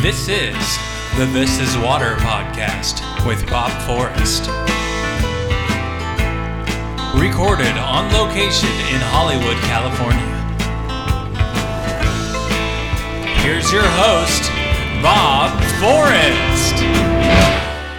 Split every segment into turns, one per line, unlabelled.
This is the This Is Water podcast with Bob Forrest. Recorded on location in Hollywood, California. Here's your host, Bob Forrest.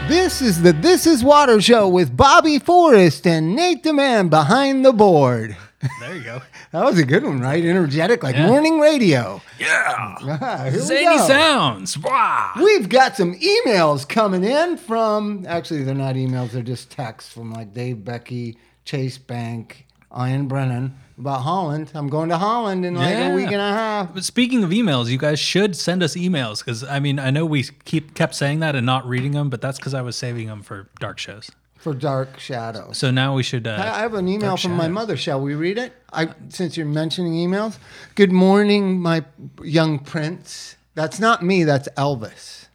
This is the This Is Water Show with Bobby Forrest and Nate the Man behind the board.
There you go.
That was a good one, right? Energetic, like
Yeah.
morning radio.
Yeah.
Ah, here we
Zany
go.
sounds. Wow.
We've got some emails coming in from, actually, they're not emails, they're just texts from like Dave Becky, Chase Bank, Ian Brennan about Holland. I'm going to Holland in like
Yeah.
a week and a half.
But speaking of emails, you guys should send us emails because I mean I know we keep kept saying that and not reading them, but that's because I was saving them for dark shows.
For Dark Shadows.
So now we should. Uh,
I have an email
Dark
from my mother. Shall we read it? I since you're mentioning emails. Good morning, my young prince. That's not me. That's Elvis.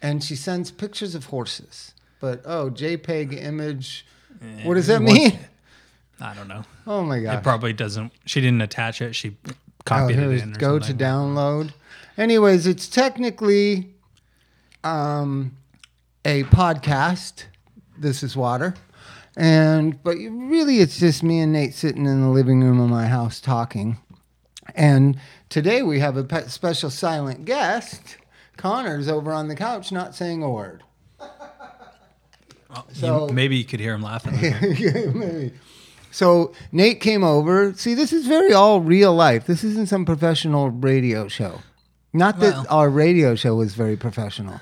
And she sends pictures of horses. But oh, JPEG image. What does that
what-
mean?
I don't know.
Oh my god!
It probably doesn't. She didn't attach it. She
Oh,
copied
here
it in.
Go to download. Anyways, it's technically um, a podcast. This is water, and but really, it's just me and Nate sitting in the living room of my house talking. And today we have a pe- special silent guest. Connor's over on the couch, not saying a word.
You-
So-
maybe you could hear him laughing.
Yeah, maybe. So Nate came over. See, this is very all real life. This isn't some professional radio show. Not that
Well-
our radio show was very professional.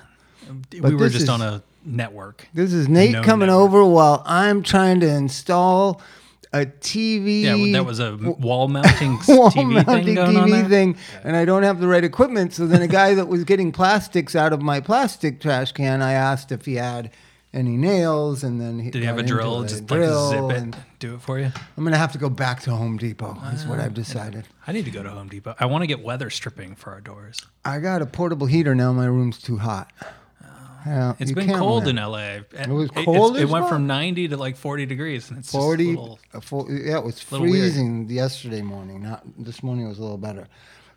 we were just
is-
on a network.
This is Nate coming
network.
over while I'm trying to install a TV.
Yeah, well, that was a wall mounting
wall
TV
mounting
thing
TV thing, and I don't have the right equipment. So then, a guy that was getting plastics out of my plastic trash can, I asked if he had any nails, and then he
Did he have a drill?
it.
Just
drill,
like zip it,
and
do it for you.
I'm gonna have to go back to Home Depot.
Uh,
what I've decided.
I need to go to Home Depot. I want to get weather stripping for our doors.
I got a portable heater now. My room's too hot. Yeah.
It's been cold
win.
in LA. It,
was cold
It
as
went
well?
from 90 to like 40 degrees, and it's just a
40
little-
a full, yeah it was freezing yesterday morning not this morning was a little better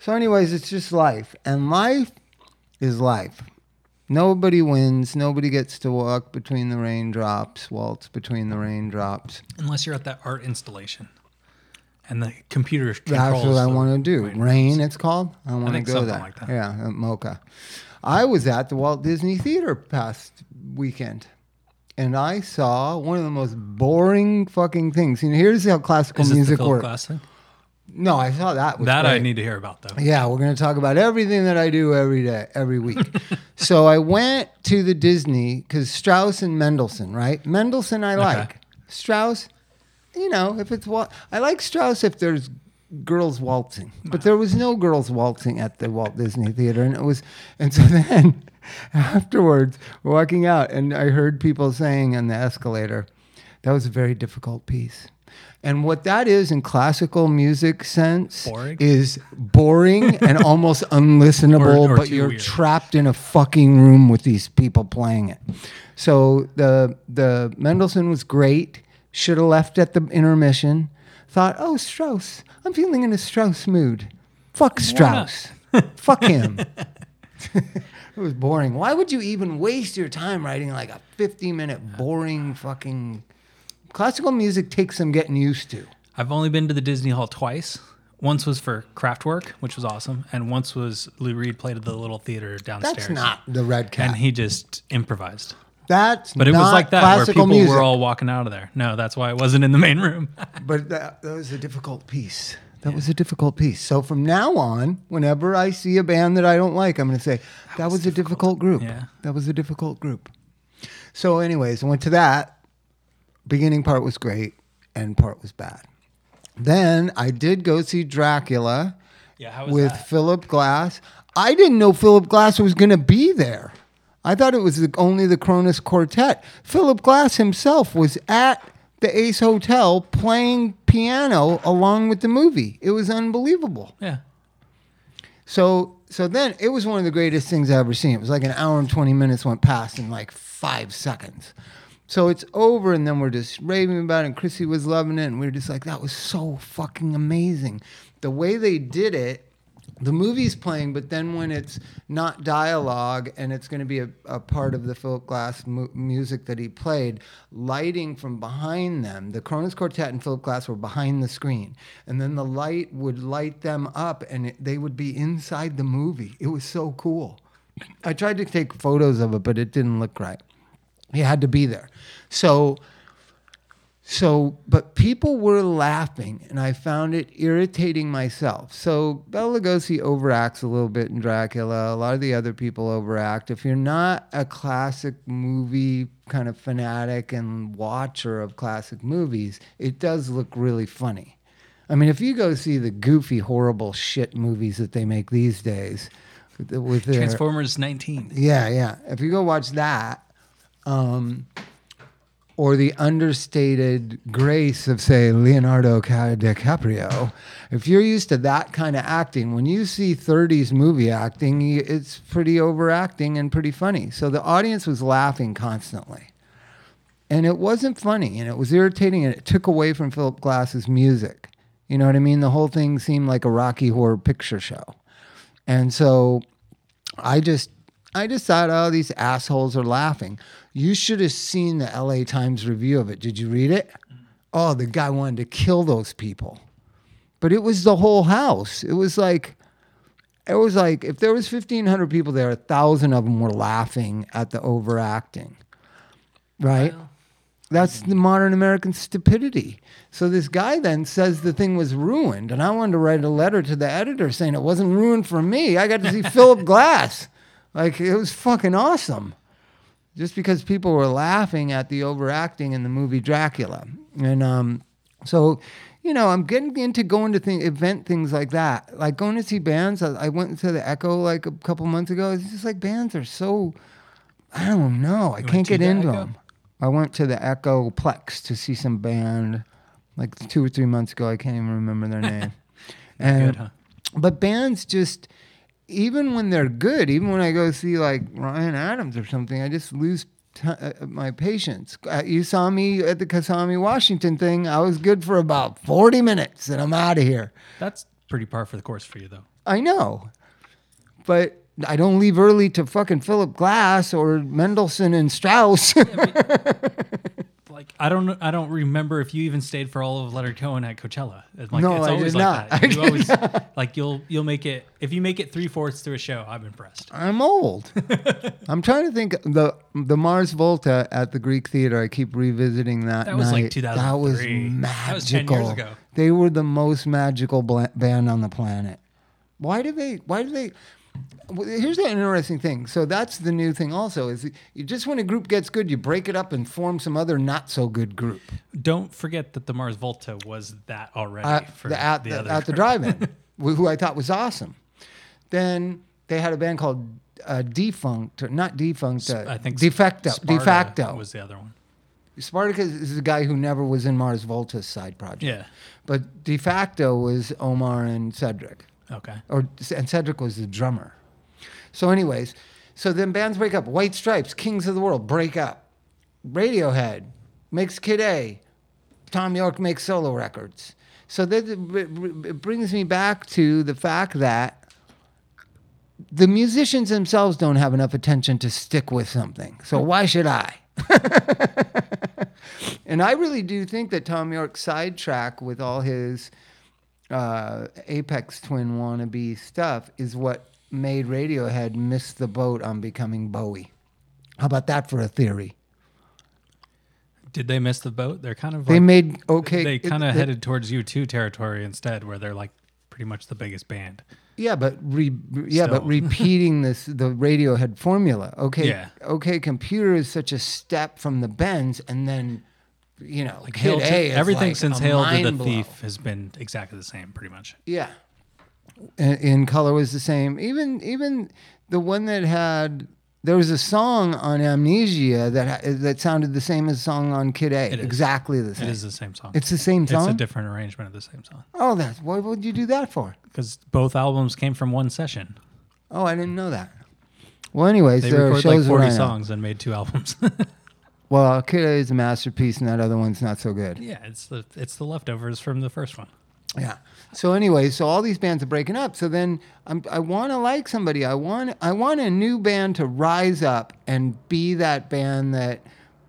so anyways it's just life and life is life nobody wins nobody gets to walk between the raindrops waltz between the raindrops
unless you're at that art installation, and the computer
that's what i want to do rain it's called i want to go there
like that.
yeah mocha i was at the walt disney theater past weekend and I saw one of the most boring fucking things. You know, here's how classical
Is this the
music works.
Glass thing?
No, I saw that. Was
That I need to hear about though.
Yeah, we're going to talk about everything that I do every day, every week. so I went to the Disney because Strauss and Mendelssohn, right? Mendelssohn I like. Strauss, you know, if it's what I like Strauss if there's girls waltzing, but there was no girls waltzing at the Walt Disney Theater, and it was, and so then afterwards, walking out, and I heard people saying on the escalator, that was a very difficult piece. And what that is in classical music sense
Boring?
is boring and almost unlistenable,
Or- or
but you're
weird.
trapped in a fucking room with these people playing it. So the the Mendelssohn was great. Should have left at the intermission. Thought, oh Strauss, I'm feeling in a Strauss mood. Fuck Strauss. Fuck him. it was boring. Why would you even waste your time writing like a 50 minute boring fucking classical music takes some getting used to.
I've only been to the Disney Hall twice. Once was for Kraftwerk, which was awesome, and once was Lou Reed played at the little theater downstairs.
That's not the red cat.
And he just improvised.
That's
But it was
not
like that, where people
music.
were all walking out of there. No, that's why it wasn't in the main room.
But that, that was a difficult piece. That was a difficult piece. So from now on, whenever I see a band that I don't like, I'm going to say that, was, a difficult group.
Yeah.
That was a difficult group. So, anyways, I went to that. Beginning part was great, end part was bad. Then I did go see Dracula
yeah, was
with
that?
Philip Glass. I didn't know Philip Glass was going to be there. I thought it was the, only the Kronos Quartet. Philip Glass himself was at the Ace Hotel playing piano along with the movie. It was unbelievable.
Yeah.
So so then it was one of the greatest things I ever seen. It was like an hour and 20 minutes went past in like five seconds. So it's over, and then we're just raving about it. And Chrissy was loving it, and we were just like, that was so fucking amazing. The way they did it the movie's playing, but then when it's not dialogue and it's going to be a, a part of the Philip Glass mu- music that he played, lighting from behind them, the Kronos Quartet and Philip Glass were behind the screen, and then the light would light them up, and it, they would be inside the movie. It was so cool. I tried to take photos of it, but it didn't look right. He had to be there, so. So, but people were laughing, and I found it irritating myself. So, Bela Lugosi overacts a little bit in Dracula. A lot of the other people overact. If you're not a classic movie kind of fanatic and watcher of classic movies, it does look really funny. I mean, if you go see the goofy, horrible shit movies that they make these days, with their,
Transformers 19.
yeah, yeah. If you go watch that, um, or the understated grace of, say, Leonardo DiCaprio, if you're used to that kind of acting, when you see 30s movie acting, it's pretty overacting and pretty funny. So the audience was laughing constantly. And it wasn't funny and it was irritating and it took away from Philip Glass's music. You know what I mean? The whole thing seemed like a Rocky Horror Picture Show. And so I just I just thought, oh, these assholes are laughing. You should have seen the LA Times review of it. Did you read it? Oh, the guy wanted to kill those people. But it was the whole house. It was like it was like if there was 1500 people there, a thousand of them were laughing at the overacting. Right? That's the modern American stupidity. So this guy then says the thing was ruined, and I wanted to write a letter to the editor saying it wasn't ruined for me. I got to see Philip Glass. Like it was fucking awesome. Just because people were laughing at the overacting in the movie Dracula. And um, so, you know, I'm getting into going to thing, event things like that. Like going to see bands. I, I went to the Echo like a couple months ago. It's just like bands are so I don't know. I
went
can't get
the
into
Echo?
them. I went to the Echo Plex to see some band like two or three months ago. I can't even remember their name. and
Good, huh?
but bands just even when they're good, even when I go see like Ryan Adams or something, I just lose t- uh, my patience. Uh, you saw me at the Kasami Washington thing. I was good for about 40 minutes and I'm out of here.
That's pretty par for the course for you, though.
I know. But I don't leave early to fucking Philip Glass or Mendelssohn and Strauss.
Like I don't, I don't remember if you even stayed for all of Leonard Cohen at Coachella. It's Like,
No,
it's
I
always
did
like
not.
that. You always like you'll you'll make it if you make it three fourths through a show. I'm impressed.
I'm old. I'm trying to think the the Mars Volta at the Greek Theater. I keep revisiting that.
That was, like,
night. That was magical.
That was 10 years ago.
They were the most magical bla- band on the planet. Why do they? Why do they? Well, Here's the interesting thing. So that's the new thing. Also, is you just when a group gets good, you break it up and form some other not so good group.
Don't forget that the Mars Volta was that already
at
for
the, at
the,
the, at the drive-in, who I thought was awesome. Then they had a band called uh, Defunct, or not Defunct, uh,
I think
Defecto.
Sparta
Defacto.
was the other one.
Spartacus is the guy who never was in Mars Volta's side project.
Yeah.
But De facto was Omar and Cedric,
Okay.
or and Cedric was the drummer. So, anyways, so then bands break up. White Stripes, Kings of the World, break up. Radiohead makes Kid A. Thom Yorke makes solo records. So that it brings me back to the fact that the musicians themselves don't have enough attention to stick with something. So why should I? and I really do think that Thom Yorke's sidetrack with all his uh, Aphex Twin wannabe stuff is what made Radiohead miss the boat on becoming Bowie. How about that for a theory?
Did they miss the boat? They're kind of
They
like,
made okay.
they kind of
it-
headed towards U two territory instead, where they're like pretty much the biggest band.
Yeah, but re, yeah, but
Still.
repeating this the Radiohead formula. Okay,
Yeah.
okay. Computer is such a step from the Bends, and then you know,
Like
Kid
Hail to-
A is
everything
like
since
a
Hail to the
blow.
Thief has been exactly the same, pretty much.
Yeah, in, in color was the same. Even even the one that had there was a song on Amnesiac that that sounded the same as a song on Kid A.
It is.
Exactly the
It
same.
It is the same song.
It's the same song.
It's a different arrangement of the same song
oh, that's why would you do that for?
because both albums came from one session.
Oh, I didn't know that. Well, anyways,
They
there are
recorded
shows
like forty songs and made two albums.
Well, Kid A is a masterpiece, and that other one's not so good.
yeah, it's the it's the leftovers from the first one.
Yeah. So anyway, so all these bands are breaking up. So then I'm, I want to like somebody. I want I want a new band to rise up and be that band that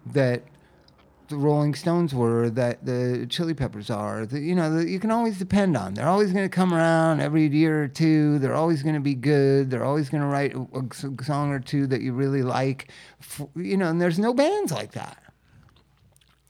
that the Rolling Stones were, that the Chili Peppers are. That you know, that you can always depend on. They're always going to come around every year or two. They're always going to be good. They're always going to write a song or two that you really like. F- You know, and there's no bands like that.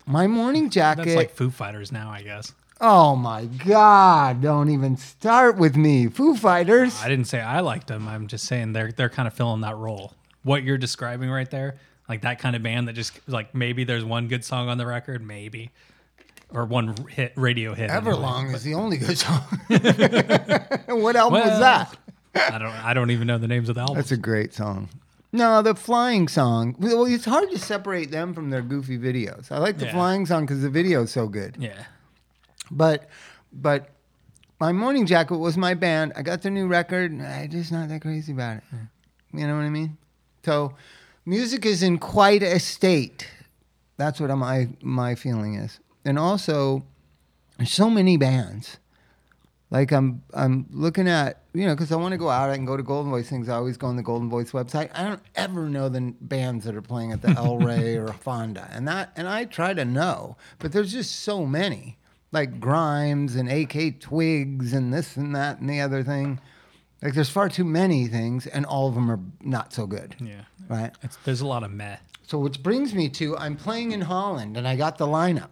My Morning Jacket.
That's like Foo Fighters now, I guess.
Oh my God! Don't even start with me, Foo Fighters.
I didn't say I liked them. I'm just saying they're they're kind of filling that role. What you're describing right there, like that kind of band that just like maybe there's one good song on the record, maybe, or one hit radio hit. anyway.
Everlong is the only good song. what album was that?
I don't I don't even know the names of the albums.
That's a great song. No, the flying song. Well, it's hard to separate them from their goofy videos. I like the
Yeah.
flying song because the video is so good.
yeah.
But, but my morning jacket was my band. I got their new record. I'm just not that crazy about it. You know what I mean? So, music is in quite a state. That's what my my feeling is. And also, there's so many bands. Like I'm I'm looking at you know because I want to go out. I can go to Golden Voice things. I always go on the Golden Voice website. I don't ever know the bands that are playing at the El Rey or Fonda, and that and I try to know, but there's just so many like Grimes and AK Twigs and this and that and the other thing. Like there's far too many things, and all of them are not so good,
Yeah.
right?
It's, there's a lot of meh.
So, which brings me to I'm playing in Holland and I got the lineup,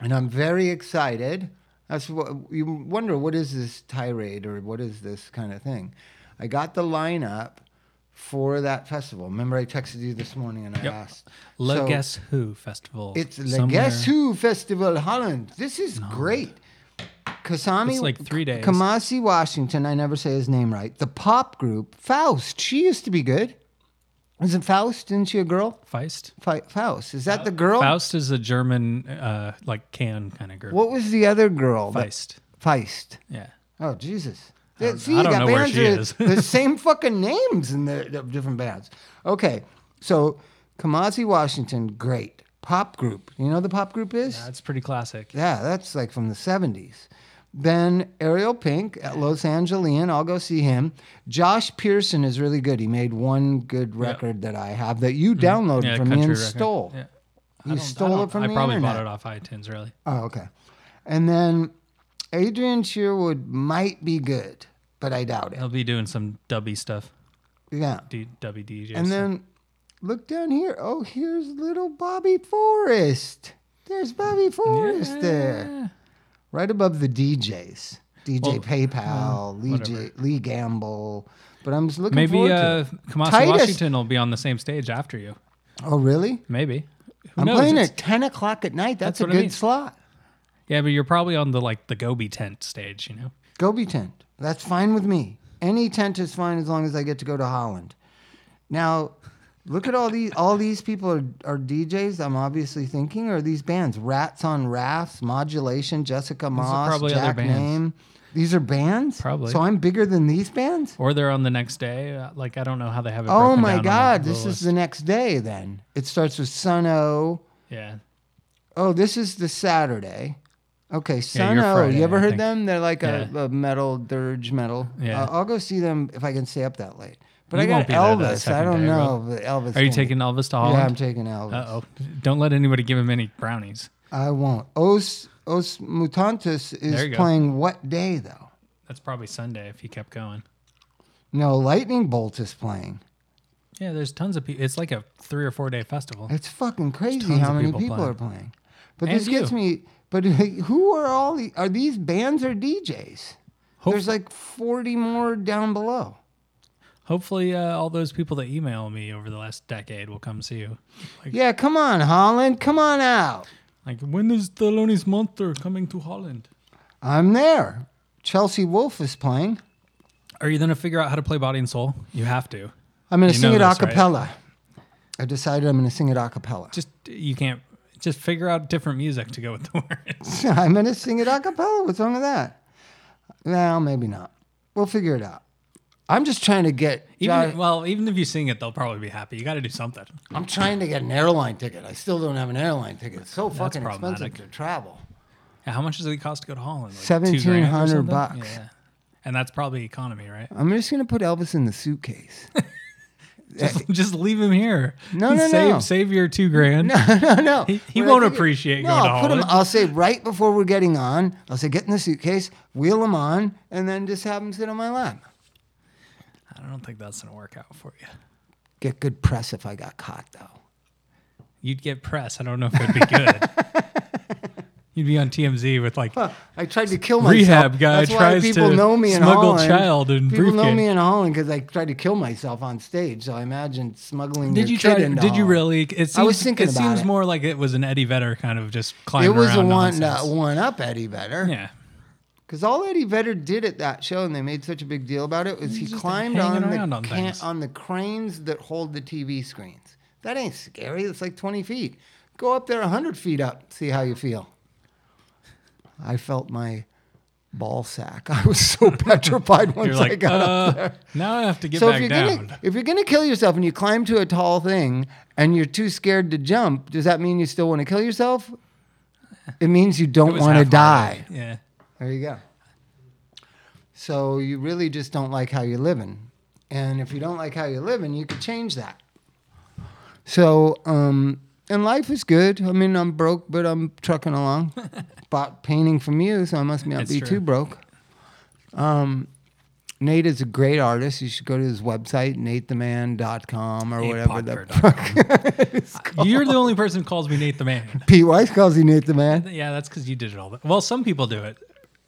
and I'm very excited. That's what you wonder what is this tirade or what is this kind of thing? I got the lineup for that festival. Remember, I texted you this morning and I
Yep.
asked.
Le
So,
Guess Who Festival.
It's Le
somewhere-
Guess Who Festival Holland. This is great. Kasami,
It's like three days.
Kamasi Washington. I never say his name right. The pop group Faust. She used to be good. Isn't Faust? Isn't she a girl?
Feist.
Fa- Faust. Is that the girl?
Faust is a German, uh, like can kind of girl.
What was the other girl? that-
Feist.
Feist.
Yeah.
Oh Jesus.
Don't-
See,
I
you
don't
got
know where
bands
she
with
is.
the same fucking names in the, the different bands. Okay, so Kamasi Washington, great pop group. You know the pop group is?
Yeah, that's pretty classic.
Yeah, that's like from the 70s. Then Ariel Pink at Los Angelian. I'll go see him. Josh Pearson is really good. He made one good record that I have that you downloaded
Mm-hmm. Yeah,
from me and
record.
stole.
Yeah.
You stole it from
me.
I
probably bought it off iTunes, really.
Oh, okay. And then Adrian Sherwood might be good, but I doubt it.
He'll be doing some dubby stuff.
Yeah.
D- dubby DJs.
And then look down here. Oh, here's little Bobby Forrest. There's Bobby Forrest there. Right above the DJs. DJ
Well,
PayPal, Lee, J. Lee Gamble. But I'm just looking
Maybe
forward
uh. Kamasi
Titus-
Washington will be on the same stage after you.
Oh, really?
Maybe. Who
I'm
knows?
playing
It's-
at 10 o'clock at night. That's,
That's
a
what I
good
mean.
slot.
Yeah, but you're probably on the like the Gobi tent stage, you know.
Gobi tent. That's fine with me. Any tent is fine as long as I get to go to Holland. Now, look at all these. All these people are, are DJs. I'm obviously thinking are these bands: Rats on Rafts, Modulation, Jessica Moss, Jack. Name. These are bands.
Probably.
So I'm bigger than these bands.
Or they're on the next day. Uh, Like I don't know how they have it.
Oh my God! This is the next day. Then it starts with Sun O.
yeah.
Oh, this is the Saturday. Okay,
Yeah,
Sun
you're
O. You ever
I
heard
think.
them? They're like a,
Yeah.
a metal dirge metal.
Yeah.
Uh, I'll go see them if I can stay up that late. But
You
I got
won't be there that
Elvis. I don't
day,
know. but Elvis.
Are you taking Elvis to Holland?
Yeah, I'm taking Elvis.
Uh oh. Don't let anybody give him any brownies.
I won't. Os Os Mutantes is playing what day though?
That's probably Sunday if he kept going.
No, Lightning Bolt is playing.
Yeah, there's tons of people. It's like a three or four day festival.
It's fucking crazy how many
people
people are playing. But
And
this gets me. But who are all the? Are these bands or DJs? There's like 40 more down below.
Hopefully, uh, all those people that email me over the last decade will come see you. Like,
Yeah, come on, Holland. Come on out.
like when is the Thelonious Monster coming to Holland?
I'm there. Chelsea Wolfe is playing.
Are you going to figure out how to play Body and Soul? You have to.
I'm going to sing it a
this, right?
cappella. I decided I'm going to sing it a cappella.
Just you can't. Just figure out different music to go with the words.
I'm going to sing it a cappella. What's wrong with that? Well, maybe not. We'll figure it out. I'm just trying to get.
Even, well, even if you sing it, they'll probably be happy. You got to do something.
I'm trying to get an airline ticket. I still don't have an airline ticket. It's so fucking expensive
problematic.
to travel.
Yeah, how much does it cost to go to Holland? Like two
Seventeen
grand or
hundred
something?
bucks.
Yeah. And that's probably economy, right?
I'm just gonna put Elvis in the suitcase.
Just, just leave him here.
No, no,
save,
no.
Save your two grand.
no, no, no.
He- he won't appreciate
no,
going to
I'll put him. I'll say right before we're getting on. I'll say get in the suitcase, wheel him on, and then just have him sit on my lap.
I don't think that's gonna work out for you.
Get good press if I got caught though.
You'd get press. I don't know if it'd be good. You'd be on TMZ with like
I tried to kill myself.
rehab guy
That's why people
to
know me in
smuggle
Holland.
child in
people know me in Holland because I tried to kill myself on stage. So I imagine smuggling.
Did you try?
into
Did you really? It seems,
I was thinking
It
about
seems
it.
more like it was an Eddie Vedder kind of just climbing
It was a one uh, one up Eddie Vedder.
Yeah,
Because all Eddie Vedder did at that show, and they made such a big deal about it, was he
just
climbed on the
on
can- on the cranes that hold the TV screens. That ain't scary. It's like twenty feet. Go up there hundred feet up. See how you feel. I felt my ball sack. I was so petrified once
you're
I
like,
got up
uh,
there.
now I have to get
So if
back
you're
down.
gonna if you're gonna kill yourself and you climb to a tall thing and you're too scared to jump, does that mean you still want to kill yourself? It means you don't want to die.
Yeah,
There you go. So you really just don't like how you're living. And if you don't like how you're living, you could change that. So, um, and life is good. I mean, I'm broke, but I'm trucking along. Bought painting from you, so I must not
That's
be
true.
too broke. Um, Nate is a great artist. You should go to his website, natetheman.com or whatever. The,
Natepodcast.com. You're the only person who calls me Nate the Man.
Pete Weiss calls you Nate the Man.
Yeah, that's because you did it all. The, well, some people do it,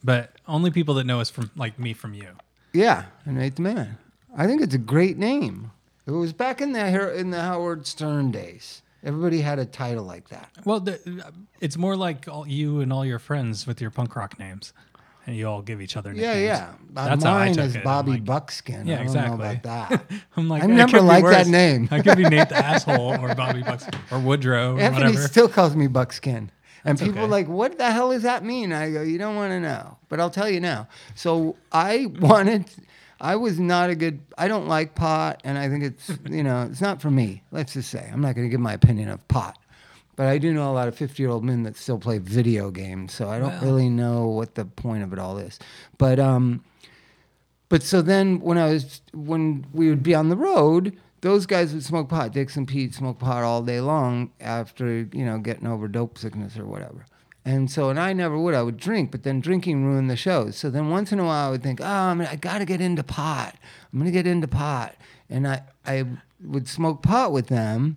but only people that know us from like me from you.
Yeah, Nate the Man. I think it's a great name. It was back in the in the Howard Stern days. Everybody had a title like that.
Well, the, it's more like all, you and all your friends with your punk rock names, and you all give each other
Yeah,
nicknames.
yeah. Uh,
That's how I
Mine
took
is
it.
Bobby
like-
Buckskin.
Yeah,
I don't
exactly.
know about that.
I'm like,
I never liked that name.
I could be Nate the asshole or Bobby Bucks or Woodrow or
Anthony
whatever.
still calls me Buckskin. And
That's
people
okay.
are like, what the hell does that mean? I go, you don't want to know. But I'll tell you now. So I wanted, I was not a good, I don't like pot. And I think it's, you know, it's not for me. Let's just say. I'm not going to give my opinion of pot. But I do know a lot of 50 year old men that still play video games. So I don't really know what the point of it all is. But, um, but so then when I was when we would be on the road, those guys would smoke pot. Dix and Pete smoke pot all day long after you know getting over dope sickness or whatever. And so, and I never would. I would drink, but then drinking ruined the shows. So then once in a while, I would think, oh, I, mean, I got to get into pot. I'm gonna get into pot, and I I would smoke pot with them.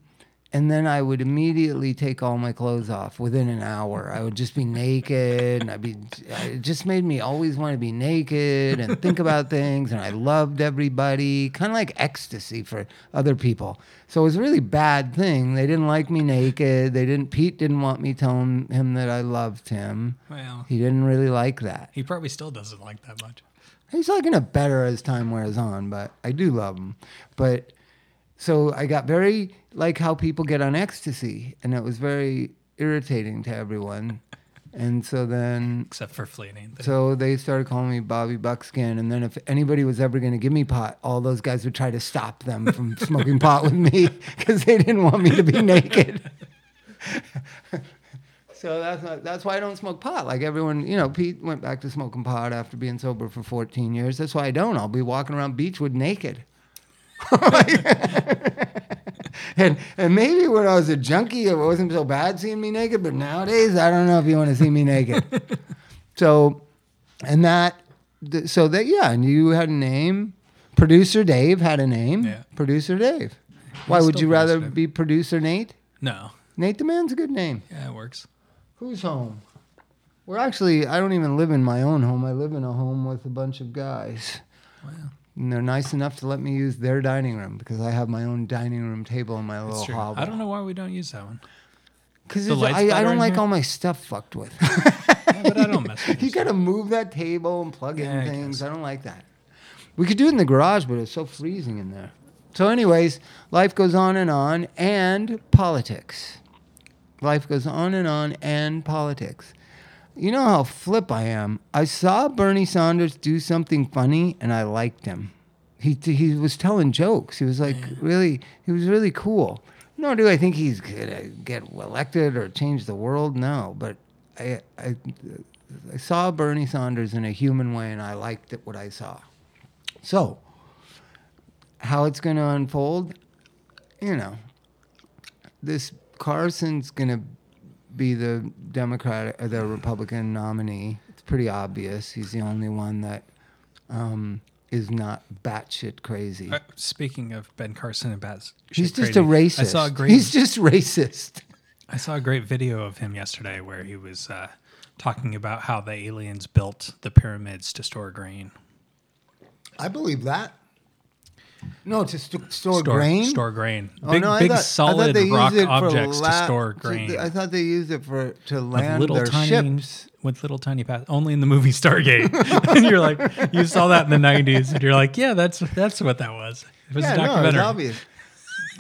And then I would immediately take all my clothes off within an hour. I would just be naked, and I'd be. It just made me always want to be naked and think about things. And I loved everybody, kind of like ecstasy for other people. So it was a really bad thing. They didn't like me naked. They didn't. Pete didn't want me telling him that I loved him.
well,
He didn't really like that.
he probably still doesn't like that much.
He's liking it better as time wears on, but I do love him. But so I got very like how people get on ecstasy, and it was very irritating to everyone. And so then,
Except for fleeting.
so they started calling me Bobby Buckskin. And then if anybody was ever going to give me pot, all those guys would try to stop them from smoking pot with me because they didn't want me to be naked. So that's not, that's why I don't smoke pot. Like everyone, you know, Pete went back to smoking pot after being sober for 14 years. That's why I don't. I'll be walking around Beechwood naked. and and maybe when I was a junkie, it wasn't so bad seeing me naked. But nowadays, I don't know if you want to see me naked. so, and that, th- so that yeah, and you had a name. Producer Dave had a name.
Yeah.
Producer Dave. Why
He's
would you rather
Dave.
be producer Nate?
No.
Nate the man's a good name.
Yeah, it works.
Who's home? We're actually, I don't even live in my own home. I live in a home with a bunch of guys.
Wow.
And they're nice enough to let me use their dining room because I have my own dining room table in my
That's
little
true.
hovel.
I don't know why we don't use that one.
Because I, I don't like
here?
all my stuff fucked with.
Yeah, but I don't mess with
you got to move that table and plug
Yeah, I
in things.
guess.
I don't like that. We could do it in the garage, but it's so freezing in there. So, anyways, life goes on and on, and politics. Life goes on and on, and politics. You know how flip I am. I saw Bernie Sanders do something funny, and I liked him. He he was telling jokes. He was like really. He was really cool. Nor do I think he's gonna get elected or change the world. No, but I I I saw Bernie Sanders in a human way, and I liked it, what I saw. So, how it's going to unfold, you know, this Carson's going to be the Democratic or the Republican nominee. It's pretty obvious. He's the only one that um, is not batshit crazy.
Uh, speaking of Ben Carson and Baz,
He's just a racist.
I saw a great.
He's just racist.
I saw a great video of him yesterday where he was uh, talking about how the aliens built the pyramids to store grain.
I believe that. No, to st- store, grain.
Store grain.
Oh,
Big,
no,
big
thought-
solid rock objects to
la-
store
to-
grain.
I thought they used it for to land their
tiny
ships.
with little tiny paths. Only in the movie Stargate. and you're like, you saw that in the '90s, and you're like, yeah, that's that's what that was. It was
Yeah,
a
no,
documentary.
it's obvious.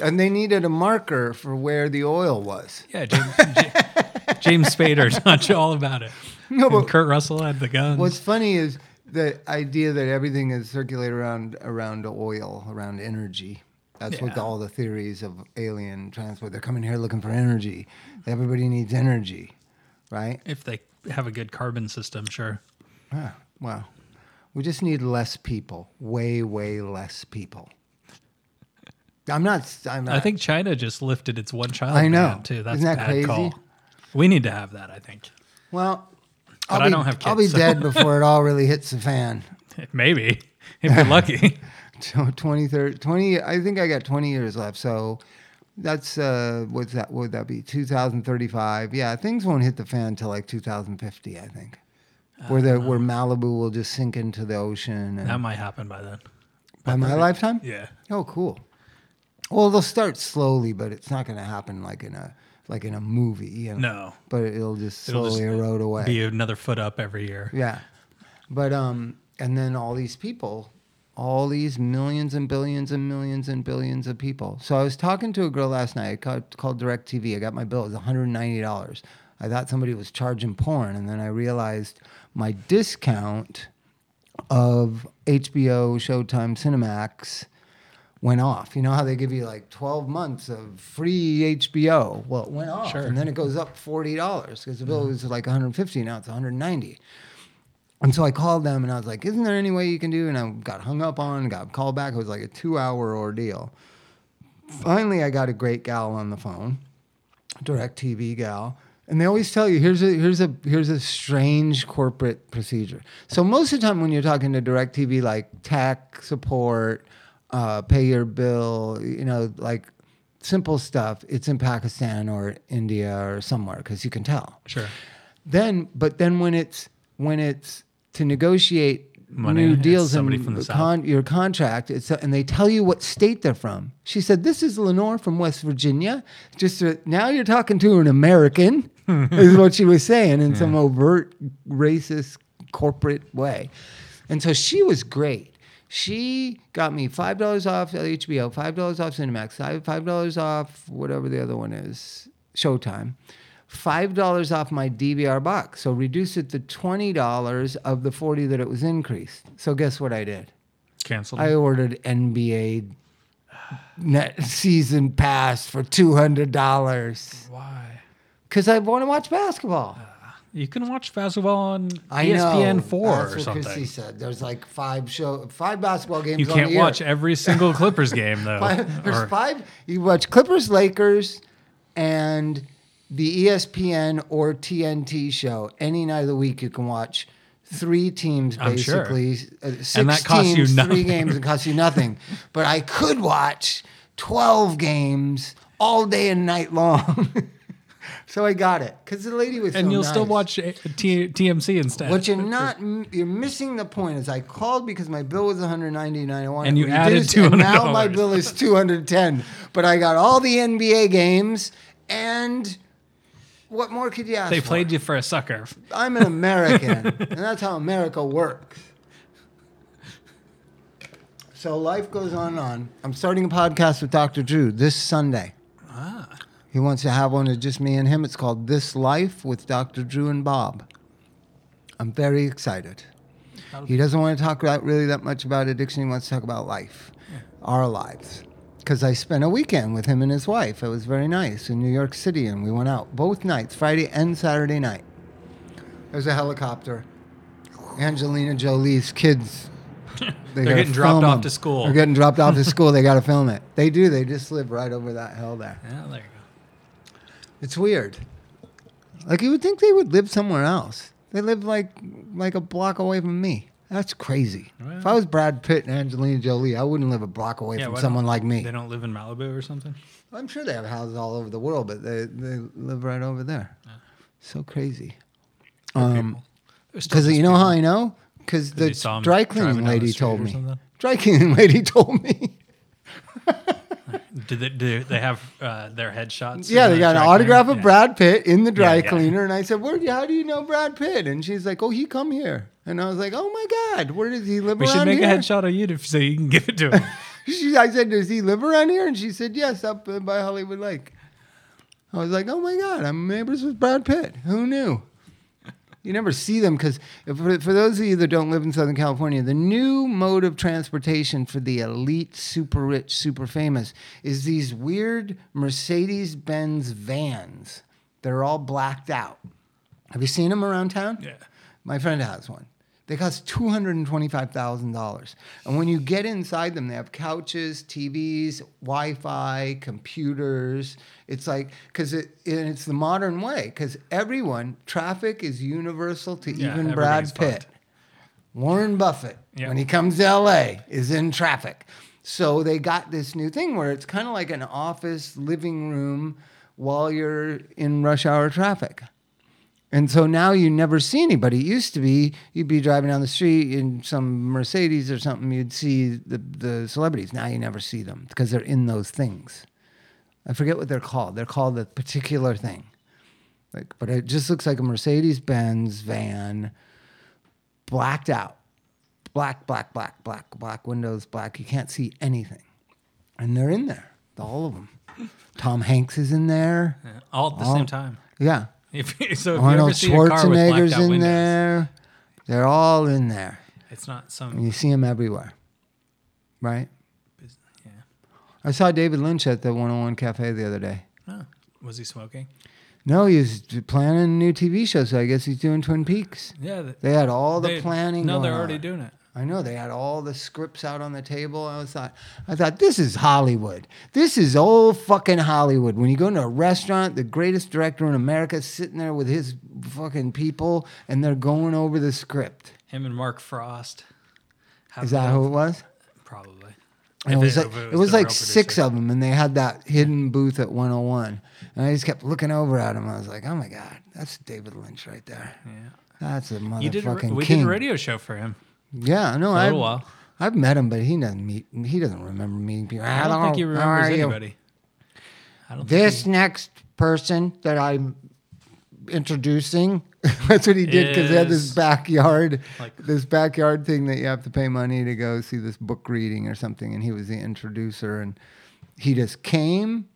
And they needed a marker for where the oil was.
Yeah, James, James Spader talked all about it.
No,
And
but
Kurt Russell had the guns.
what's funny is the idea that everything is circulated around around oil, around energy. That's what
Yeah.
all the theories of alien transport. They're coming here looking for energy. Everybody needs energy, right?
if they have a good carbon system, sure.
Yeah. Wow. We just need less people. Way, way less people. I'm not. I'm not
I think China just lifted its one child
I know.
too. That's
Isn't that
bad
crazy?
call. We need to have that. I think
Well,
But
I'll
I
be,
don't have kids.
I'll be
so-
dead before it all really hits the fan.
maybe if you're lucky.
So 20, 30, 20 I think I got 20 years left. So that's, uh, what's that? Would that be 2035? Yeah, things won't hit the fan until like 2050, I think. Where the where Malibu will just sink into the ocean. And
that might happen by then.
by my lifetime?
Yeah.
Oh, cool. Well, they'll start slowly, but it's not going to happen like in a like in a movie. You know?
No.
But it'll just
It'll
slowly
just
erode away.
Be another foot up every year.
Yeah. But um and then all these people, all these millions and billions and millions and billions of people. So I was talking to a girl last night called, called DirecTV. I got my bill. It was $190. I thought somebody was charging porn and then I realized my discount of HBO, Showtime, Cinemax went off. You know how they give you like 12 months of free HBO? Well, it went off.
Sure.
And then it goes up $40 because the bill mm-hmm. was like 150 now it's 190 and so I called them and I was like, "Isn't there any way you can do?" And I got hung up on, got called back. It was like a two-hour ordeal. Finally, I got a great gal on the phone, DirecTV gal, and they always tell you here's a here's a here's a strange corporate procedure. So most of the time when you're talking to DirecTV, like tech support, uh, pay your bill, you know, like simple stuff, it's in Pakistan or India or somewhere because you can tell.
Sure.
then but then when it's when it's to negotiate
Money,
new deals and
from the
con- your contract it's and they tell you what state they're from. She said this is lenore from west virginia. Just now you're talking to an american is what she was saying in some overt racist corporate way. And so she was great she got me five dollars off HBO, five dollars off Cinemax, five dollars off whatever the other one is, Showtime, five dollars off my DVR box. So reduce it to twenty dollars of the forty that it was increased. So guess what I did?
Canceled.
I ordered NBA net season pass for two hundred dollars
Why?
because I want to watch basketball.
You can watch basketball on
I
ESPN
know.
four
That's
or
what
something.
Chrissy said. There's like five show, five basketball games.
You
on
can't
the
watch every single Clippers game though.
Five, there's
Or-
five. You watch Clippers, Lakers, and the ESPN or TNT show. Any night of the week, you can watch three teams
I'm sure.
basically. Uh, six
And that costs you
teams, three games, and costs you nothing. but I could watch twelve games all day and night long. so I got it because the lady was.
and
so
you'll still watch A- T- TMC instead.
What you're not, you're missing the point. Is I called because my bill was 190.91,
And you
We
added
it, and Now my bill is 210, but I got all the NBA games and what more could you ask?
they
for?
played you for a sucker.
I'm an American, and that's how America works. So life goes on and on. I'm starting a podcast with Dr. Drew this Sunday.
Ah.
He wants to have one of just me and him. It's called This Life with Dr. Drew and Bob. I'm very excited. He doesn't want to talk about really that much about addiction. He wants to talk about life, our lives. Because I spent a weekend with him and his wife. It was very nice in New York City, and we went out both nights, Friday and Saturday night. There's a helicopter. Angelina Jolie's kids. They
They're getting dropped off
them.
to school.
They're getting dropped off to school. They got to film it. They do. They just live right over that hill there.
Yeah, there you go.
It's weird. Like you would think they would live somewhere else. They live like like a block away from me. That's crazy. if I was Brad Pitt and Angelina Jolie, I wouldn't live a block away
Yeah,
from someone like me.
They don't live in Malibu or something.
I'm sure they have houses all over the world, but they, they live right over there. So crazy. Um,
People. They're still
Because you know
people.
how I know? Because the dry cleaning lady told me. Dry cleaning lady told me.
Did they, do they have uh, their headshots?
yeah, they
the
got an autograph
cleaner?
of
Yeah.
Brad Pitt in the dry
Yeah, yeah.
cleaner, and I said, "Where? How do you know Brad Pitt?" And she's like, "Oh, he come here." And I was like, "Oh my God, where does he live
We
around
should make
here?"
a headshot of you to, so you can give it to him.
She, I said, "Does he live around here?" And she said, "Yes, up uh, by Hollywood Lake." I was like, "Oh my God, I'm neighbors with Brad Pitt. Who knew?" You never see them because for, for those of you that don't live in Southern California, the new mode of transportation for the elite, super rich, super famous is these weird Mercedes Benz vans. They're all blacked out. Have you seen them around town?
yeah.
My friend has one. They cost two hundred and twenty-five thousand dollars, and when you get inside them, they have couches, TVs, Wi-Fi, computers. It's like because it and it's the modern way because everyone traffic is universal to
Yeah,
even Brad Pitt.
fucked.
Warren Buffett,
Yeah.
when he comes to LA, is in traffic. So they got this new thing where it's kind of like an office living room while you're in rush hour traffic. And so now you never see anybody. It used to be you'd be driving down the street in some Mercedes or something, you'd see the, the celebrities. Now you never see them because they're in those things. I forget what they're called. They're called a particular thing. Like, but it just looks like a Mercedes Benz van, blacked out, black, black, black, black, black windows, black. You can't see anything, and they're in there, all of them. Tom Hanks is in there.
Yeah, All at the
All-
same time.
Yeah,
If, so if you
Arnold
ever see a car
Schwarzenegger's in
windows,
there. They're all in there,
it's not
and
some.
you see them everywhere, right? I saw David Lynch at the 101 Cafe the other day.
Oh, was he smoking?
No, he was planning a new TV show, so I guess he's doing Twin Peaks.
Yeah. th-
They had all the
they-
planning.
No, they're already
on.
doing it.
I know they had all the scripts out on the table. I was thought, I thought this is Hollywood. This is old fucking Hollywood. When you go into a restaurant, the greatest director in America is sitting there with his fucking people, and they're going over the script.
Him and Mark Frost.
Is that who it was?
Probably.
And it was
it-
like
if
it was like six
producer.
of them, and they had that hidden booth at 101. And I just kept looking over at him. I was like, "Oh my god, that's David Lynch right there.
Yeah.
That's a motherfucking
You did. A, we
king."
did a radio show for him.
Yeah, no, I've,
while.
I've met him, but he doesn't meet. He doesn't remember meeting people.
I don't think he remembers
you?
anybody. I don't
This next person that I'm introducing. That's what he did because they had this backyard,
Like-
this backyard thing that you have to pay money to go see this book reading or something. And he was the introducer, and he just came,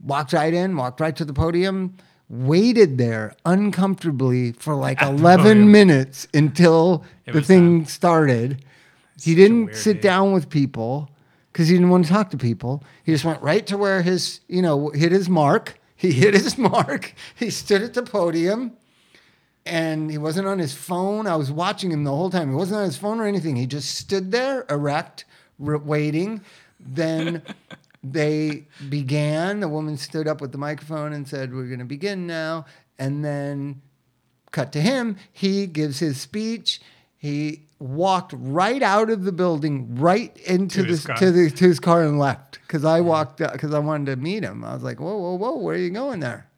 walked right in, walked right to the podium, waited there uncomfortably for like 11 minutes until
It
the thing started. He didn't sit down with people because he didn't want to talk to people. He just went right to where his, you know, hit his mark. He hit his mark. He stood at the podium and he wasn't on his phone. I was watching him the whole time. He wasn't on his phone or anything. He just stood there erect, re- waiting. Then they began. The woman stood up with the microphone and said, We're going to begin now. And then cut to him. He gives his speech. He walked right out of the building, right into
To his
the
car.
to the to his car and left. Because I walked uh, because I wanted to meet him. I was like, whoa, whoa, whoa, where are you going there?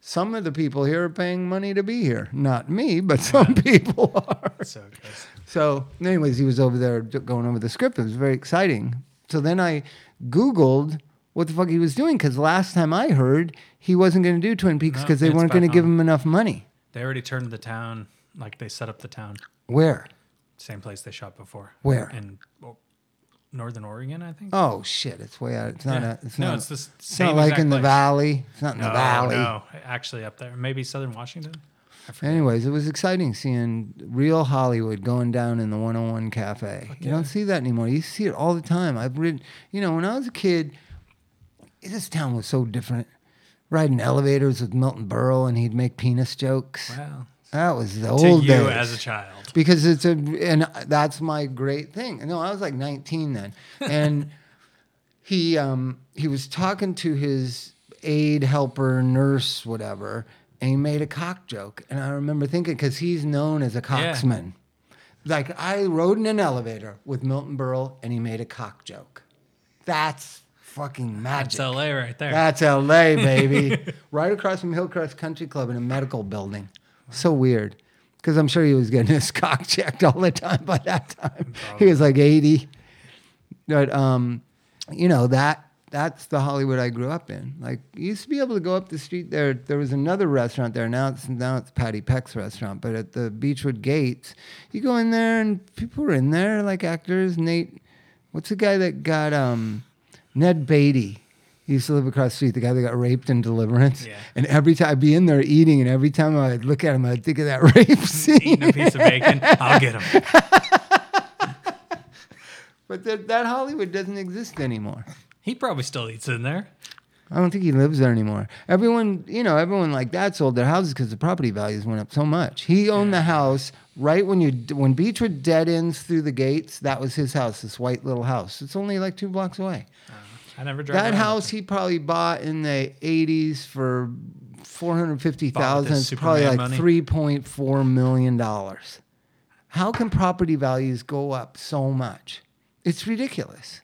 Some of the people here are paying money to be here. Not me, but some people are.
so.
So, anyways, he was over there going over the script. It was very exciting. So then I Googled what the fuck he was doing because last time I heard he wasn't going to do Twin Peaks
No,
because they weren't going to give him enough money.
They already turned the town like they set up the town.
Where?
Same place they shot before.
Where?
In well, Northern Oregon, I think.
Oh shit! It's way out. It's not
Yeah.
a. It's
no,
not.
it's the s-
it's not like in the
place.
valley. It's not in
No,
the valley.
no, actually up there. Maybe Southern Washington.
Anyways, it was exciting seeing real Hollywood going down in the 101 Cafe. You don't see that anymore. You see it all the time. I've ridden, you know, when I was a kid, this town was so different. Riding elevators with Milton Berle and he'd make penis jokes.
Wow.
That was the
to
old
you
days.
as a child.
because it's a and that's my great thing. No, I was like 19 then, and he um he was talking to his aide, helper, nurse, whatever, and he made a cock joke, and I remember thinking because he's known as a cocksman. Like I rode in an elevator with Milton Berle, and he made a cock joke. That's fucking magic.
That's LA right there.
That's LA, baby. right across from Hillcrest Country Club in a medical building. So weird. Because I'm sure he was getting his cock checked all the time by that time. He was like 80. But um, you know, that that's the Hollywood I grew up in. Like you used to be able to go up the street there. There was another restaurant there. Now it's now it's Patty Peck's restaurant. But at the Beachwood Gates, you go in there and people were in there, like actors. Nate, what's the guy that got um Ned Beatty. He used to live across the street, the guy that got raped in Deliverance.
Yeah.
And every time I'd be in there eating, and every time I'd look at him, I'd think of that rape scene.
Eating a piece of bacon. I'll get him.
But that, that Hollywood doesn't exist anymore.
He probably still eats in there.
I don't think he lives there anymore. Everyone, you know, everyone like that sold their houses because the property values went up so much. He owned the house right when you when Beachwood dead ends through the gates. That was his house, this white little house. It's only like two blocks away. Oh.
I never drove
That
around
house he probably bought in the '80s for four hundred fifty
Bought
It's
his
probably like
money?
three point four million dollars. How can property values go up so much? It's ridiculous.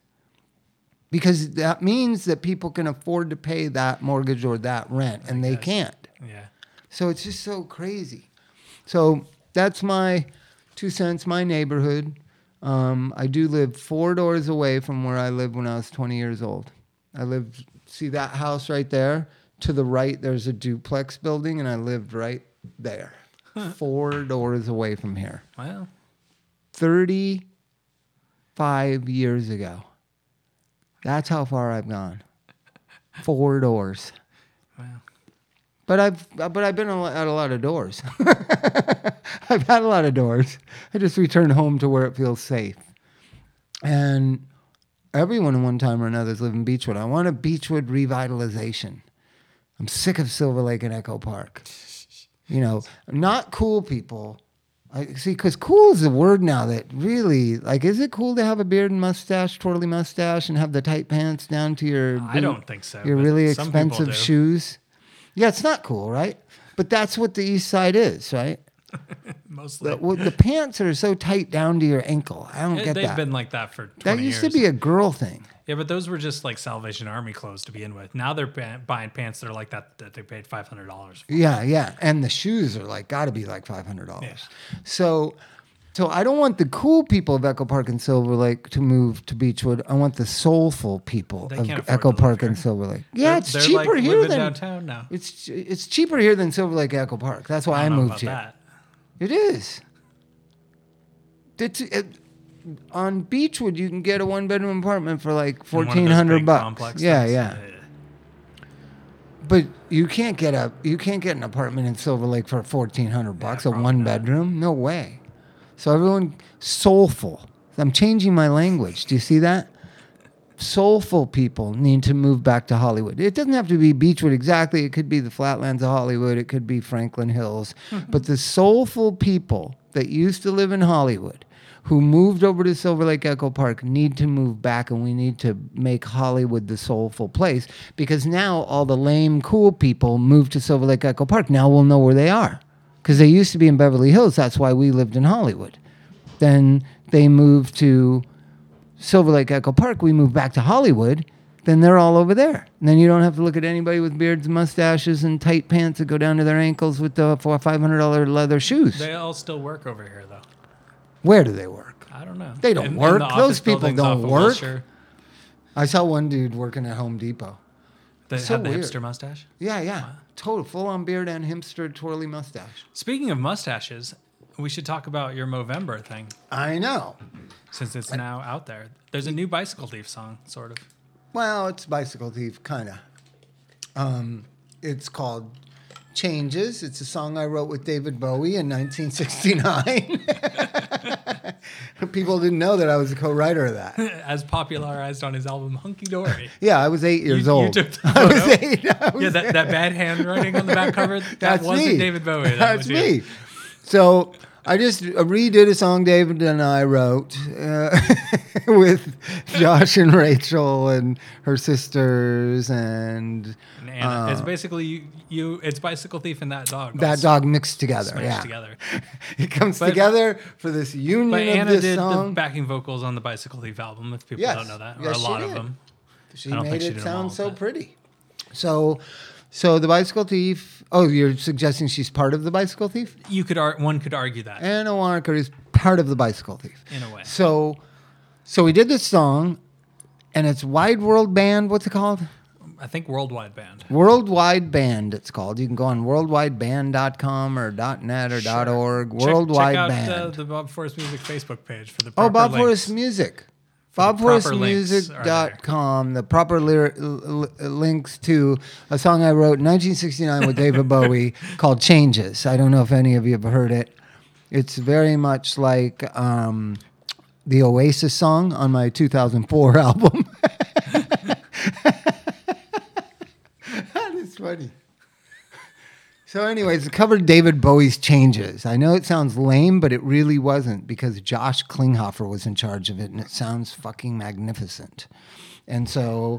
Because that means that people can afford to pay that mortgage or that rent, and they can't.
Yeah.
So it's just so crazy. So that's my two cents, my neighborhood. Um, I do live four doors away from where I lived when I was 20 years old. I lived, see that house right there? To the right, there's a duplex building, and I lived right there, four doors away from here.
Well,
35 years ago. That's how far I've gone. Four doors. But I've uh, but I've been at a lot of doors. I've had a lot of doors. I just return home to where it feels safe. And everyone in one time or another is living Beachwood. I want a Beachwood revitalization. I'm sick of Silver Lake and Echo Park. You know, not cool people. I see, because cool is a word now that really, like, is it cool to have a beard and mustache, twirly mustache, and have the tight pants down to your
I don't think so.
your really expensive shoes? Yeah, it's not cool, right? But that's what the East Side is, right?
Mostly.
The, well, the pants are so tight down to your ankle. I don't
It-
get
They've
that.
been like that for 20
that used
years.
to be a girl thing.
Yeah, but those were just like Salvation Army clothes to begin with. Now they're pa- buying pants that are like that that they paid five hundred dollars. for.
Yeah, yeah, and the shoes are like got to be like five hundred dollars.
Yeah.
So, so I don't want the cool people of Echo Park and Silver Lake to move to Beachwood. I want the soulful people
They
of
can't afford
Echo
to live
Park
here.
and Silver Lake. Yeah,
They're-
it's
they're,
cheaper
like,
here
living
than
downtown now.
it's it's cheaper here than Silver Lake Echo Park. That's why I,
don't know
moved
about
here.
that.
It is. It's it, on Beachwood. You can get a one bedroom apartment for like
In one of those
fourteen hundred
big
bucks.
complex
Yeah,
things.
yeah. But you can't get a you can't get an apartment in Silver Lake for fourteen hundred bucks. a
probably
one bedroom? No way. So everyone soulful. I'm changing my language. Do you see that? Soulful people need to move back to Hollywood. It doesn't have to be Beachwood exactly. It could be the flatlands of Hollywood. It could be Franklin Hills. Mm-hmm. but the soulful people that used to live in Hollywood who moved over to Silver Lake Echo Park need to move back and we need to make Hollywood the soulful place because now all the lame cool people move to Silver Lake Echo Park. Now we'll know where they are because they used to be in Beverly Hills. That's why we lived in Hollywood. Then they moved to Silver Lake Echo Park. We moved back to Hollywood. Then they're all over there. And then you don't have to look at anybody with beards mustaches and tight pants that go down to their ankles with the four five hundred dollar leather shoes.
They all still work over here though.
Where do they work?
I don't know.
They don't
In- in
work.
the
Those people don't work. I saw one dude working at Home Depot.
They
So
had the
weird.
hipster mustache.
Yeah, yeah. Total full on beard and hipster twirly mustache.
Speaking of mustaches, we should talk about your Movember thing
I know.
since it's now out there. There's a new Bicycle Thief song, sort of.
Well, it's Bicycle Thief, kind of. Um, it's called Changes. It's a song I wrote with David Bowie in 1969. People didn't know that I was a co-writer of that.
As popularized on his album Hunky Dory.
Yeah, I was eight years
you
old.
took the
I was eight. I was
Yeah, that, that bad handwriting on the back cover, that
That's
wasn't
me.
David Bowie. That
That's
was you.
me. So I just redid a song David and I wrote uh, with Josh and Rachel and her sisters and
And Anna, it's
uh,
basically you, you. It's bicycle thief and that dog.
that dog mixed together.
smashed
Yeah,
together.
it comes
But-
together for this union
But
of
Anna
this
did the backing vocals on the bicycle thief album. If people
Yes.
don't know that, or
Yes,
a lot of
did.
them.
She made it
them all,
sound so
but-
pretty. So, so the bicycle thief. Oh, you're suggesting she's part of the bicycle thief?
You could ar- one could argue that
Anna Waronker is part of the bicycle thief.
in a way.
So, so we did this song, and it's Wide World Band. What's it called?
I think worldwide band.
Worldwide Band. It's called. You can go on worldwideband.com or .net or
Sure.
.org.
Check-
Worldwide
check, out
Band.
Uh, the Bob Forrest Music Facebook page for the
oh, Bob. Forrest Music.
Links
The proper lyri- l- l- links to a song I wrote in 1969 with David Bowie called Changes. I don't know if any of you have heard it. It's very much like um, the Oasis song on my 2004 album. that is funny. So, anyways, it covered David Bowie's changes. I know it sounds lame, but it really wasn't because Josh Klinghoffer was in charge of it, and it sounds fucking magnificent. And so,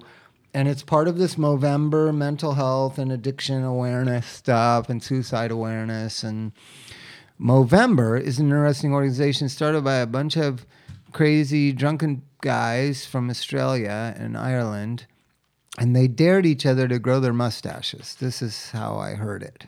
and it's part of this Movember mental health and addiction awareness stuff and suicide awareness. And Movember is an interesting organization started by a bunch of crazy drunken guys from Australia and Ireland and they dared each other to grow their mustaches. This is how I heard it.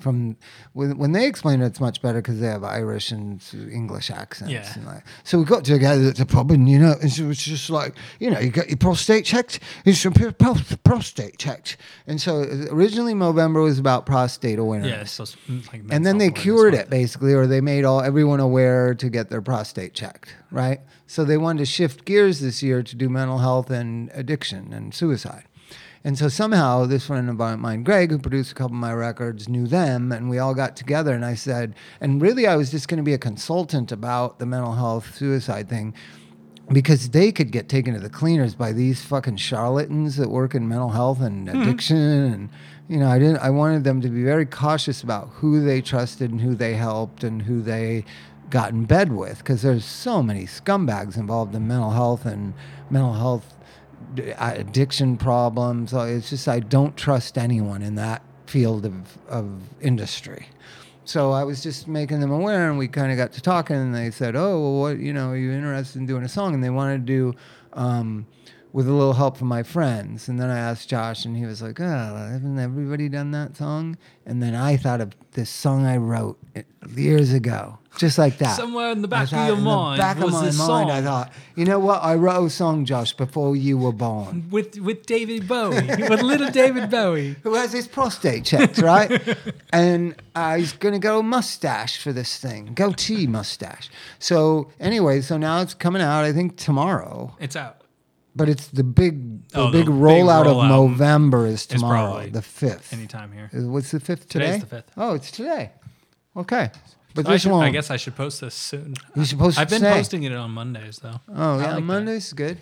From when, when they explain it, it's much better because they have Irish and English accents.
Yeah.
And like, so we got together at the pub, and you know, it was just like, you know, you got your prostate checked, it's your pro- prostate checked, and so uh, originally Movember was about prostate awareness
Yeah, so like
and then they cured it basically, or they made all everyone aware to get their prostate checked, right? So they wanted to shift gears this year to do mental health and addiction and suicide. And so somehow this friend of mine, Greg, who produced a couple of my records, knew them, and we all got together. And I said, and really, I was just going to be a consultant about the mental health suicide thing because they could get taken to the cleaners by these fucking charlatans that work in mental health and hmm. addiction and you know i didn't i wanted them to be very cautious about who they trusted and who they helped and who they got in bed with because there's so many scumbags involved in mental health and mental health addiction problems it's just i don't trust anyone in that field of, of industry so I was just making them aware, and we kind of got to talking, and they said, "Oh, well, what you know, are you interested in doing a song?" And they wanted to do um, with a little help from my friends. And then I asked Josh, and he was like, "Oh, haven't everybody done that song?" And then I thought of this song I wrote eh, years ago, just like that.
Somewhere in the back of
thought
your
in
mind
the back
was
of my
this
mind, I thought, you know what? I wrote a song, Josh, before you were born.
with with David Bowie, with little David Bowie.
who has his prostate checked, right? and uh, he's going to go mustache for this thing, goatee mustache. So anyway, so now it's coming out. I think tomorrow,
It's out.
but it's the big, the
Oh, the
big
big
rollout of November is tomorrow,
probably
the fifth.
Anytime here.
What's the fifth today?
Today's the 5th.
Oh, it's today. Okay, but
I,
this
should-
one,
I guess I should post this soon.
You should post
I've
it
been
today.
posting it on Mondays though.
Oh yeah,
like that.
Good.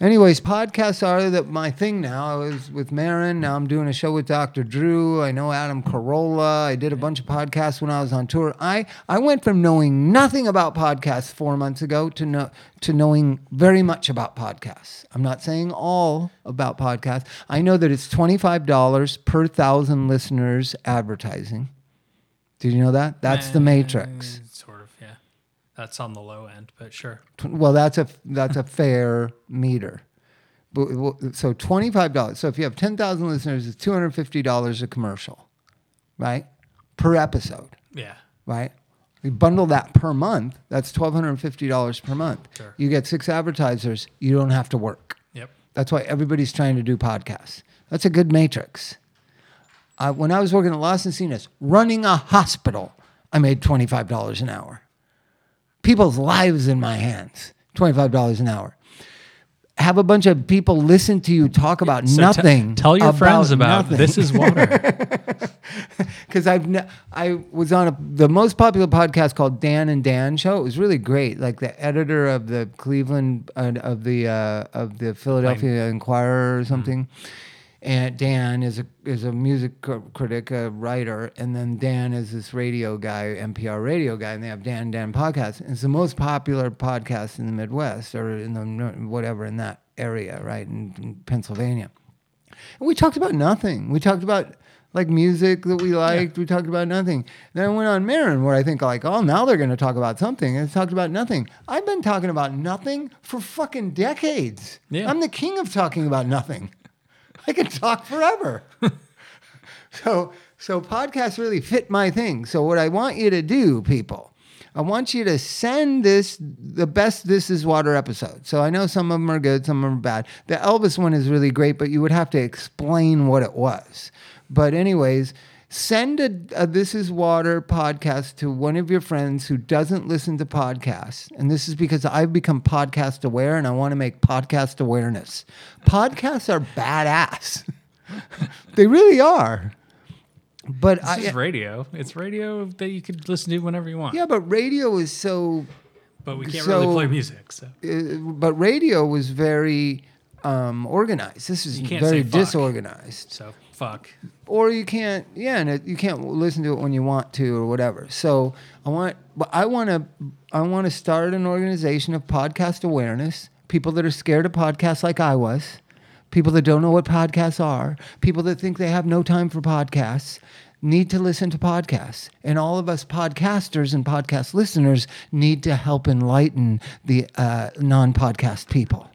Anyways, podcasts are that my thing now. I was with Maron. Now I'm doing a show with Dr. Drew. I know Adam Carolla. I did a bunch of podcasts when I was on tour. I, I went from knowing nothing about podcasts four months ago to know to knowing very much about podcasts. I'm not saying all about podcasts. I know that it's twenty five dollars per thousand listeners advertising. Did you know that? That's the matrix.
Sort of, yeah. That's on the low end, but sure.
Well that's a that's a fair meter but so $25 so if you have 10000 listeners it's $250 a commercial right per episode
Yeah.
right we bundle that per month that's $1250 per month
Sure.
you get six advertisers you don't have to work
Yep.
that's why everybody's trying to do podcasts that's a good matrix uh, when i was working at Las Encinas running a hospital i made $25 an hour people's lives in my hands. Twenty-five dollars an hour. Have a bunch of people listen to you talk about
So
nothing.
tell your friends about
nothing.
this is water.
because I've ne- I was on a, the most popular podcast called Dan and Dan Show. It was really great. Like the editor of the Cleveland uh, of the uh, of the Philadelphia Inquirer or something. And Dan is a is a music cr- critic, a writer, and then Dan is this radio guy, NPR radio guy, and they have Dan Dan podcast. And it's the most popular podcast in the Midwest or in the whatever in that area, right in, in Pennsylvania. And we talked about nothing. We talked about like music that we liked. We talked about nothing. Then I went on Maron, where I think like, oh, now they're going to talk about something, and it's talked about nothing. I've been talking about nothing for fucking decades.
Yeah.
I'm the king of talking about nothing. I can talk forever. so so podcasts really fit my thing. So what I want you to do, people, I want you to send this the best This Is Water episode. So I know some of them are good, some of them are bad. The Elvis one is really great, but you would have to explain what it was. But anyways, send a, a This Is Water podcast to one of your friends who doesn't listen to podcasts. And this is because I've become podcast aware and I want to make podcast awareness. Podcasts are badass. they really are. But
It's
I,
just radio. It's radio that you could listen to whenever you want.
yeah, but radio is so
But we can't
So-
really play music. So
uh, but radio was very um, organized. This is very disorganized.
so fuck.
Or you can't, yeah, and it, you can't listen to it when you want to or whatever. So I want, but I want to, I want to start an organization of podcast awareness. People that are scared of podcasts, like I was. People that don't know what podcasts are. People that think they have no time for podcasts need to listen to podcasts. And all of us podcasters and podcast listeners need to help enlighten the uh, non podcast people.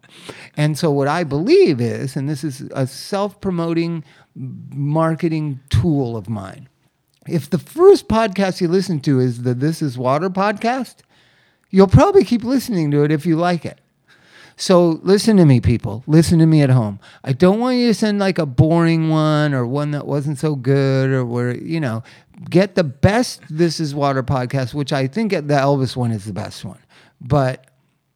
And so, what I believe is, and this is a self promoting marketing tool of mine. If the first podcast you listen to is the This Is Water podcast, you'll probably keep listening to it if you like it. So listen to me, people. Listen to me at home. I don't want you to send like a boring one or one that wasn't so good or where, you know, get the best This Is Water podcast, which I think the Elvis one is the best one. But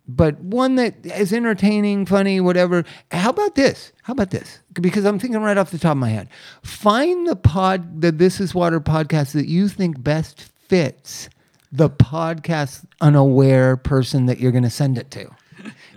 but one that is entertaining, funny, whatever. How about this? How about this? Because I'm thinking right off the top of my head. Find the pod, the This Is Water podcast that you think best fits the podcast unaware person that you're going to send it to.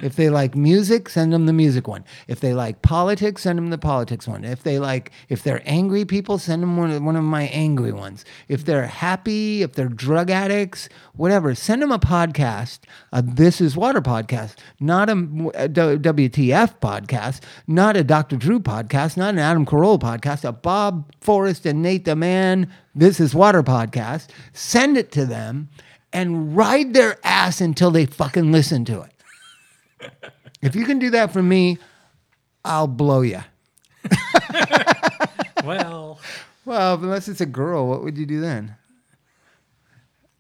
If they like music, send them the music one. If they like politics, send them the politics one. If they like, if they're angry people, send them one of, one of my angry ones. If they're happy, if they're drug addicts, whatever, send them a podcast. A This Is Water podcast, not a, a WTF podcast, not a Dr. Drew podcast, not an Adam Carolla podcast, a Bob Forrest and Nate the Man This Is Water podcast. Send it to them and ride their ass until they fucking listen to it. If you can do that for me, I'll blow you.
Well,
Well, unless it's a girl, what would you do then?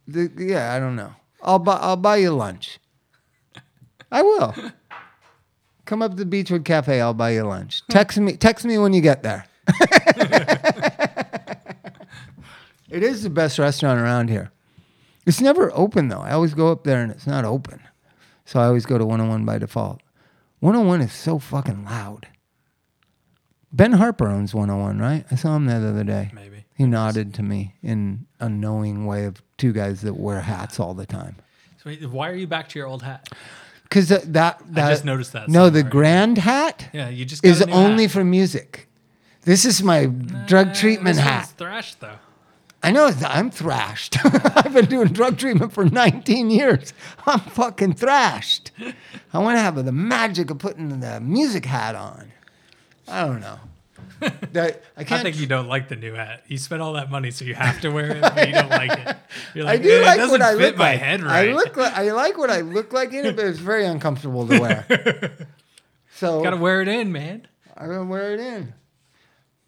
The, yeah, I don't know. I'll buy I'll buy you lunch. I will. Come up to the Beachwood Cafe. I'll buy you lunch. Text me. Text me when you get there. it is the best restaurant around here. It's never open though. I always go up there and it's not open, so I always go to 101 by default. 101 is so fucking loud. Ben Harper owns 101, right? I saw him there the other day.
maybe.
He nodded to me in a knowing way of two guys that wear hats all the time.
So why are you back to your old hat?
Because that, that, that
just noticed that
No, the grand hat
Yeah, you just got
is only
hat.
for music. This is my drug treatment hat.
Thrash though.
I know I'm thrashed. I've been doing drug treatment for 19 years. I'm fucking thrashed. I want to have the magic of putting the music hat on. I don't know. That- I
I think you don't like the new hat. You spent all that money, so you have to wear it, but you don't like it. You're
I do
"Eh,
like what I
fit
look
my
like.
head right.
I look like I like what I look like in it, but it's very uncomfortable to wear. So
Gotta wear it in, man.
I'm gonna wear it in.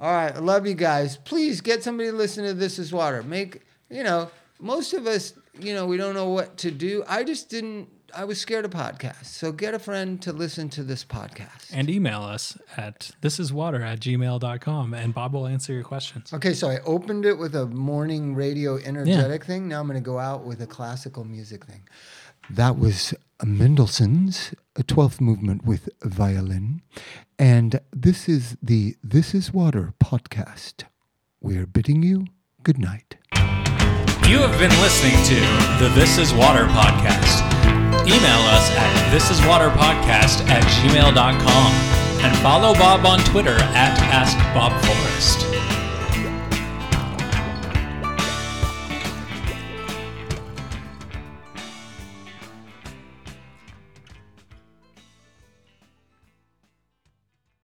All right, I love you guys. Please get somebody to listen to This Is Water. Make you know most of us, you know, we don't know what to do. I just didn't. I was scared of podcasts, so get a friend to listen to this podcast.
And email us at thisiswater at gmail.com and Bob will answer your questions.
Okay, so I opened it with a morning radio energetic thing. Now I'm going to go out with a classical music thing. That was Mendelssohn's 12th movement with violin. And this is the This Is Water podcast. We're bidding you good night.
You have been listening to the This Is Water podcast. Email us at thisiswaterpodcast at gmail.com. And follow Bob on Twitter at AskBobForrest.